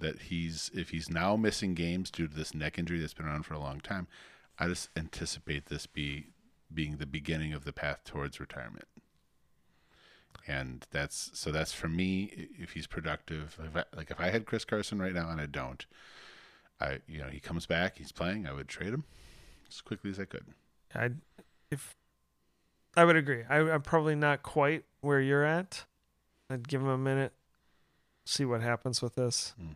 that he's if he's now missing games due to this neck injury that's been around for a long time, I just anticipate this be being the beginning of the path towards retirement. And that's so that's for me. If he's productive, if I, like if I had Chris Carson right now and I don't, I you know he comes back, he's playing, I would trade him as quickly as I could. I if I would agree. I, I'm probably not quite where you're at. I'd give him a minute, see what happens with this. Hmm.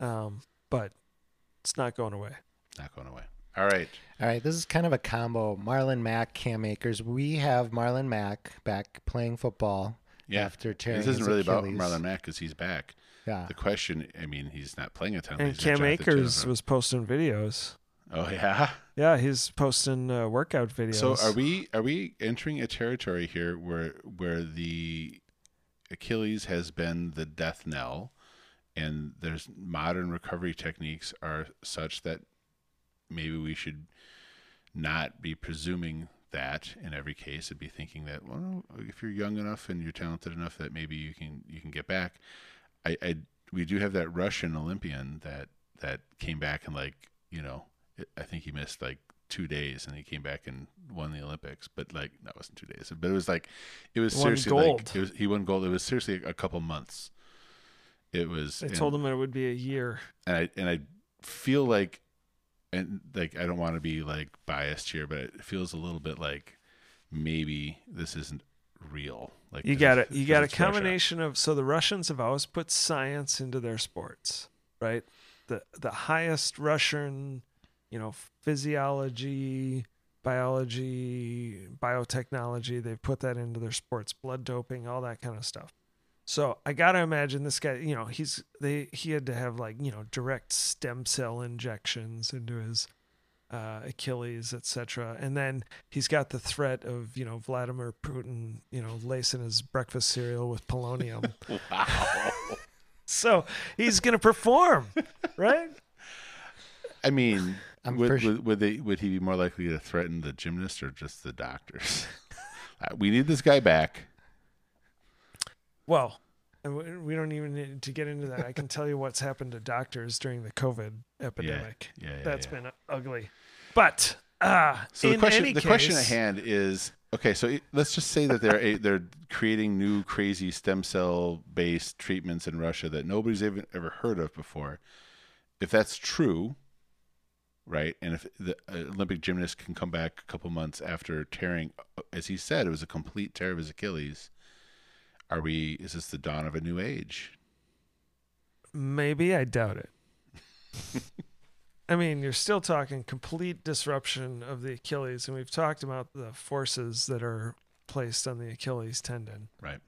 Um, but it's not going away. Not going away. All right. All right, this is kind of a combo. Marlon Mack, Cam Akers. We have Marlon Mack back playing football Yeah. after tearing This isn't his really Achilles. about Marlon Mack because he's back. Yeah. The question, I mean, he's not playing a ton. but And he's Cam Jonathan Akers Jennifer. was posting videos. Oh yeah. Yeah, he's posting uh, workout videos. So are we are we entering a territory here where where the Achilles has been the death knell, and there's modern recovery techniques are such that maybe we should not be presuming that in every case and be thinking that well if you're young enough and you're talented enough that maybe you can you can get back. I, I we do have that Russian Olympian that that came back and like you know I think he missed like two days and he came back and won the Olympics. But like that wasn't two days, but it was like it was seriously like it was, he won gold. It was seriously a couple months. It was. they and- told him it would be a year. and I and I feel like and like I don't want to be like biased here, but it feels a little bit like maybe this isn't real. Like you got it. You got a it's Russia. combination of so the Russians have always put science into their sports, right? The the highest Russian, you know, physiology, biology, biotechnology, they've put that into their sports, blood doping, all that kind of stuff. So I gotta imagine this guy, you know, he's they he had to have like, you know, direct stem cell injections into his uh, Achilles, etc. And then he's got the threat of you know Vladimir Putin, you know, lacing his breakfast cereal with polonium. Wow. so he's gonna perform, right? I mean, I'm would, for would, would they would he be more likely to threaten the gymnast or just the doctors? Uh, we need this guy back. Well, we- we don't even need to get into that. I can tell you what's happened to doctors during the COVID epidemic. Yeah, yeah, That's yeah. been ugly. But uh, So the question, the question at hand is okay. So let's just say that they're a, they're creating new crazy stem cell based treatments in Russia that nobody's even ever heard of before. If that's true, right, and if the uh, Olympic gymnast can come back a couple months after tearing, as he said, it was a complete tear of his Achilles. Are we? Is this the dawn of a new age? Maybe I doubt it. I mean, you're still talking complete disruption of the Achilles, and we've talked about the forces that are placed on the Achilles tendon. Right.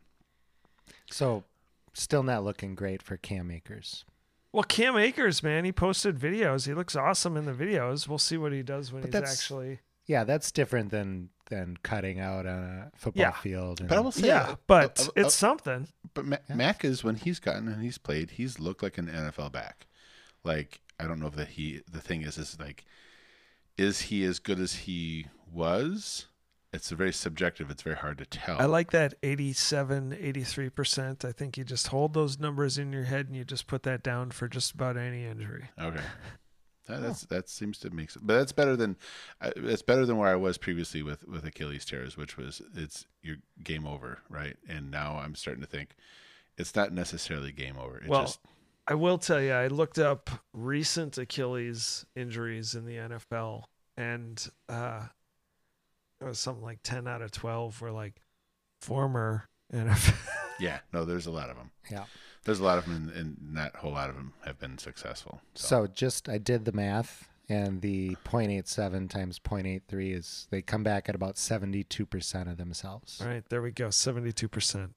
So, still not looking great for Cam Akers. Well, Cam Akers, man, he posted videos. He looks awesome in the videos. We'll see what he does when But he's actually. Yeah, that's different than than cutting out on a football Yeah. field. and- But I will say, Yeah, uh, but uh, uh, it's something. But Ma- Mac is when he's gotten and he's played, he's looked like an NFL back. Like I don't know if that he. The thing is, is like, is he as good as he was? It's very subjective. It's very hard to tell. I like that 87, 83%. I think you just hold those numbers in your head and you just put that down for just about any injury. Okay. That, that's that seems to make sense, but that's better than uh, it's better than where I was previously with with Achilles tears, which was it's your game over, right? And now I'm starting to think it's not necessarily game over. It Well, just I will tell you, I looked up recent Achilles injuries in the NFL, and uh, it was something like 10 out of 12 were like former NFL. yeah, no, there's a lot of them. Yeah. There's a lot of them, and, and not a whole lot of them have been successful. So just I did the math, and the 0.87 times 0.83 is they come back at about 72% of themselves. All right, there we go, 72%.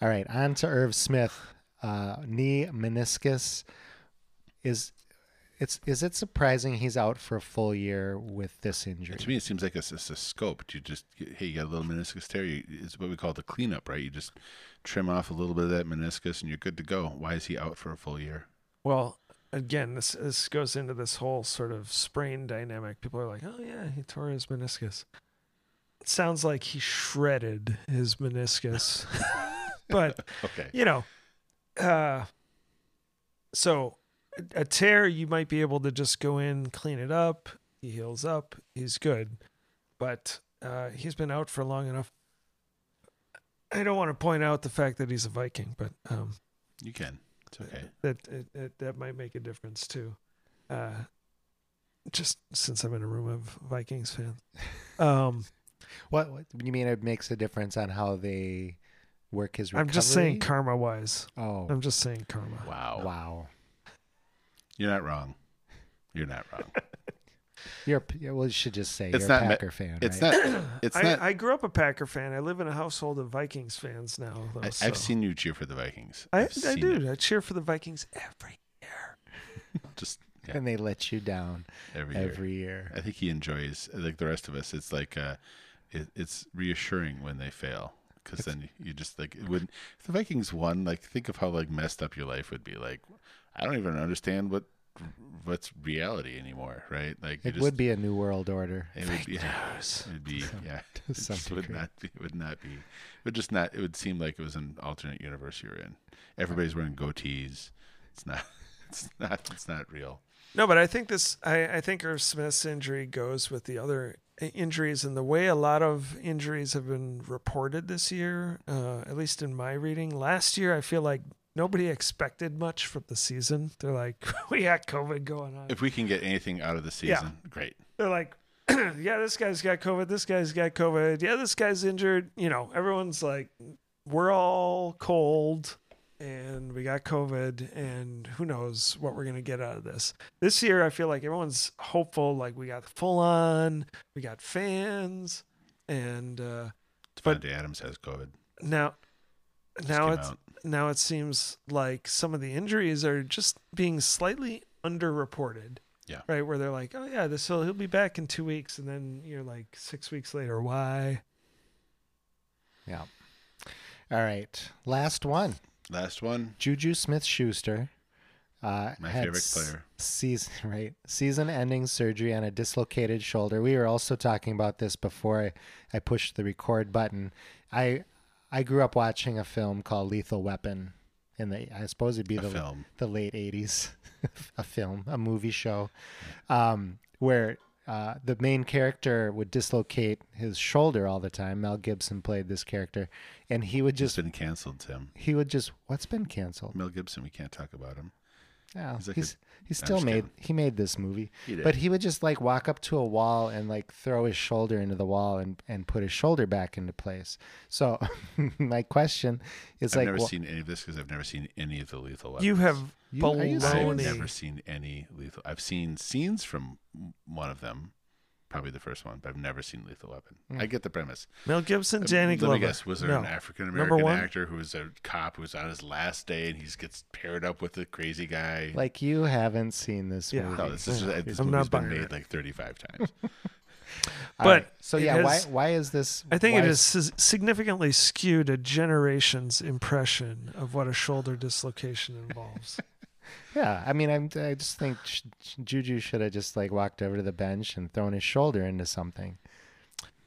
All right, on to Irv Smith. Uh, knee meniscus is it's is it surprising he's out for a full year with this injury? To me, it seems like it's, it's a scope. You just hey, you got a little meniscus tear. You, it's what we call the cleanup, right? You just trim off a little bit of that meniscus, and you're good to go. Why is he out for a full year? Well, again, this this goes into this whole sort of sprain dynamic. People are like, "Oh yeah, he tore his meniscus." It sounds like he shredded his meniscus, but Okay, you know, uh, so a- tear you might be able to just go in, clean it up. He heals up. He's good, but uh, he's been out for long enough. I don't want to point out the fact that he's a Viking, but um, you can. It's okay. that it, it, that might make a difference too. Uh, just since I'm in a room of Vikings fans. Um, What, what you mean? It makes a difference on how they work his recovery. I'm just saying karma wise. Oh, I'm just saying karma. Wow. wow. You're not wrong. You're not wrong. You're a- well. You should just say It's you're not a Packer fan. It's right? not. It's I, not. I grew up a Packer fan. I live in a household of Vikings fans now. Though, I, so. I've seen you cheer for the Vikings. I, I've I seen do. it. I cheer for the Vikings every year. Just yeah, and they let you down every year. every year. I think he enjoys like the rest of us. It's like uh, it, it's reassuring when they fail because then you just like it would. If the Vikings won, like think of how like messed up your life would be. Like I don't even understand what what's reality anymore, right? Like It just, would be a new world order. It would be. It would be. Yeah. It just would not be. It would not be. It would just not. It would seem like it was an alternate universe you're in. Everybody's wearing goatees. It's not. It's not. It's not real. No, but I think this. I, I think Irv Smith's injury goes with the other injuries and the way a lot of injuries have been reported this year. Uh, at least in my reading, last year I feel like nobody expected much from the season. They're like, we had COVID going on. If we can get anything out of the Yeah. season, great. They're like, yeah, this guy's got COVID. This guy's got COVID. Yeah, this guy's injured. You know, everyone's like, we're all cold and we got COVID and who knows what we're going to get out of this. This year, I feel like everyone's hopeful. Like, we got full on, we got fans. And uh, Davante Adams has COVID. now, now it's out. Now it seems like some of the injuries are just being slightly underreported. Yeah. Right, where they're like, "Oh yeah, this will he'll be back in two weeks," and then you're like six weeks later, why? Yeah. All right. Last one. last one. Juju Smith Schuster. Uh, My favorite player. Season right, season-ending surgery on a dislocated shoulder. We were also talking about this before I, I pushed the record button. I I grew up watching a film called Lethal Weapon in the I suppose it'd be A the film. the late '80s, a film, a movie show, um, where uh, the main character would dislocate his shoulder all the time. Mel Gibson played this character, and he would Just just been canceled, Tim. he would just what's been canceled? Mel Gibson. We can't talk about him. Yeah, He's like he's a- he still made kidding. he made this movie, He did. but he would just like walk up to a wall and like throw his shoulder into the wall and and put his shoulder back into place. So my question is like I've never well, seen any of this because I've never seen any of the Lethal Weapons. You have You- are you serious? I've never seen any lethal. I've seen scenes from one of them, probably the first one, but I've never seen Lethal Weapon. Hmm. I get the premise. Mel Gibson, Uh, Danny Let Glover. me guess. Was there no. an African American actor who was a cop who was on his last day and he gets paired up with a crazy guy? like you haven't seen this Yeah. movie. no, this is this I'm movie's not been buying made it. like thirty-five times. All But so yeah, has- why why is this? I think why it is- has significantly skewed a generation's impression of what a shoulder dislocation involves. Yeah, I mean, I'm, I just think Juju should have just like walked over to the bench and thrown his shoulder into something.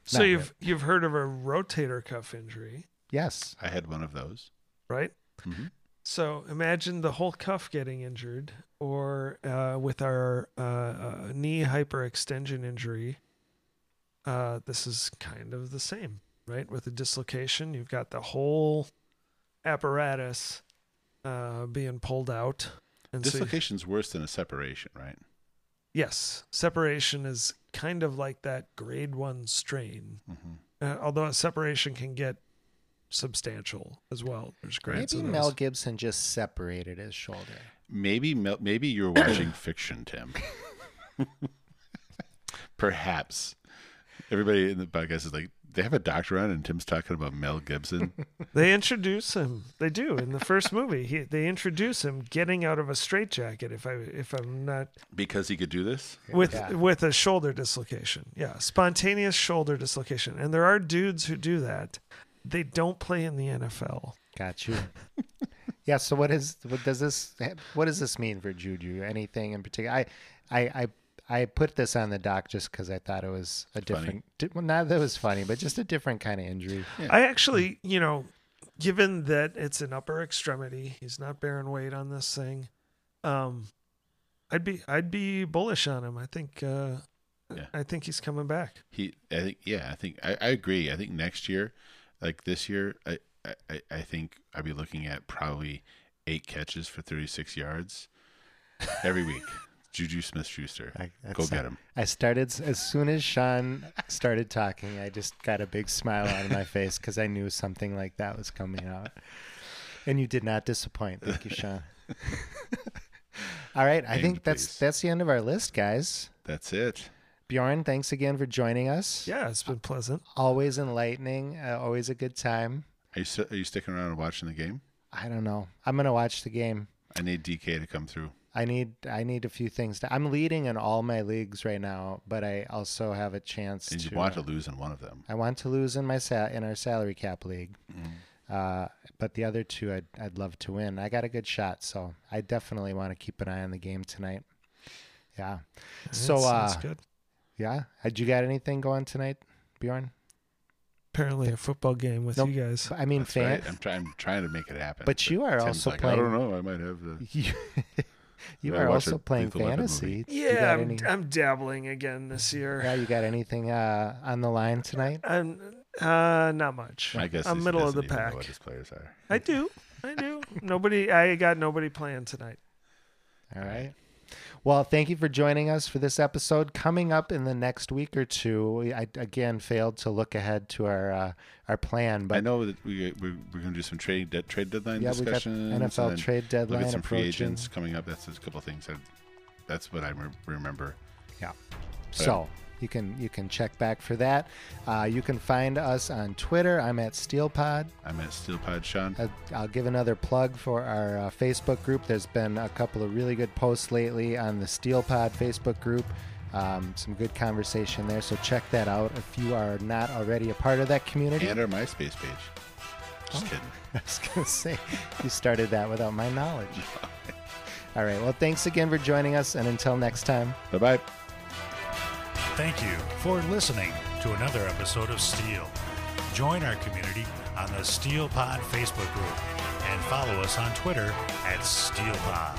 so Not you've you've heard of a rotator cuff injury, Yes. I had one of those. right? Mhm. So imagine the whole cuff getting injured, or uh, with our uh, uh, knee hyperextension injury, uh, this is kind of the same, right? With a dislocation, you've got the whole apparatus uh, being pulled out. And so you- Dislocation's worse than a separation, right? yes, separation is kind of like that grade one strain. hmm Uh, although a separation can get substantial as well. There's grades Maybe Mel. Gibson just separated his shoulder. Maybe Mel- maybe you're watching fiction, Tim. Perhaps everybody in the podcast is like, they have a doctor on, and Tim's talking about Mel Gibson. They introduce him. They do in the first movie. He, they introduce him getting out of a straitjacket. If I if I'm not because he could do this. with Yeah. with a shoulder dislocation, yeah, spontaneous shoulder dislocation. And there are dudes who do that. They don't play in the NFL. Got you. yeah. So what is what does this what does this mean for Juju? Anything in particular? I I I, I put this on the doc just because I thought it was a different. di- Well, not that it was funny, but just a different kind of injury. I actually, you know, given that it's an upper extremity, he's not bearing weight on this thing. Um, I'd be I'd be bullish on him. I think uh, Yeah. I think he's coming back. He, I think, yeah, I think I, I agree. I think next year, like this year, I, I, I think I'd be looking at probably eight catches for 36 yards every week. Juju Smith Schuster. Go get him. I started as soon as Sean started talking. I just got a big smile on my face because I knew something like that was coming out. And you did not disappoint. Thank you, Sean. All right, I Named, think that's please. that's the end of our list, guys. That's it. Bjorn, thanks again for joining us. Yeah, it's been pleasant. Always enlightening. Uh, always a good time. Are you, sti- are you sticking around and watching the game? I don't know. I'm gonna watch the game. I need DK to come through. I need I need a few things. To, I'm leading in all my leagues right now, but I also have a chance And to. you want uh, to lose in one of them. I want to lose in my sa- in our salary cap league, uh, but the other two I'd I'd love to win. I got a good shot, so I definitely want to keep an eye on the game tonight. Yeah. So That uh, sounds good. yeah, had you got anything going tonight, Bjorn? Apparently, a football game with Nope. you guys. I mean, That's fan. right. I'm trying. I'm trying to make it happen. But you are Tim's also like, playing- I don't know. I might have the. You, you Yeah, are also a playing fantasy. Yeah, I'm, any- I'm dabbling again this year. yeah, you got anything uh, on the line tonight? I'm uh, not much. I guess I'm middle of the doesn't know pack. what his players are. I do. I do. nobody. I got nobody playing tonight. All right. Well, thank you for joining us for this episode. Coming up in the next week or two, I again failed to look ahead to our uh, our plan, but I know that we we're, we're going to do some trade de- trade deadline yeah, we got discussions. and NFL trade Look deadline at some free agents coming up. That's a couple of things. That, that's what I re- remember. So you can you can check back for that. Uh, you can find us on Twitter. I'm at SteelPod. I'm at SteelPod Sean. Uh, I'll give another plug for our uh, Facebook group. There's been a couple of really good posts lately on the SteelPod Facebook group. Um, some good conversation there, so check that out if you are not already a part of that community. and our MySpace page. Just Oh. kidding. I was going to say, you started that without my knowledge. All right. Well, thanks again for joining us, and until next time. Bye bye. Thank you for listening to another episode of Steel. Join our community on the Steel Pod Facebook group and follow us on Twitter at SteelPod.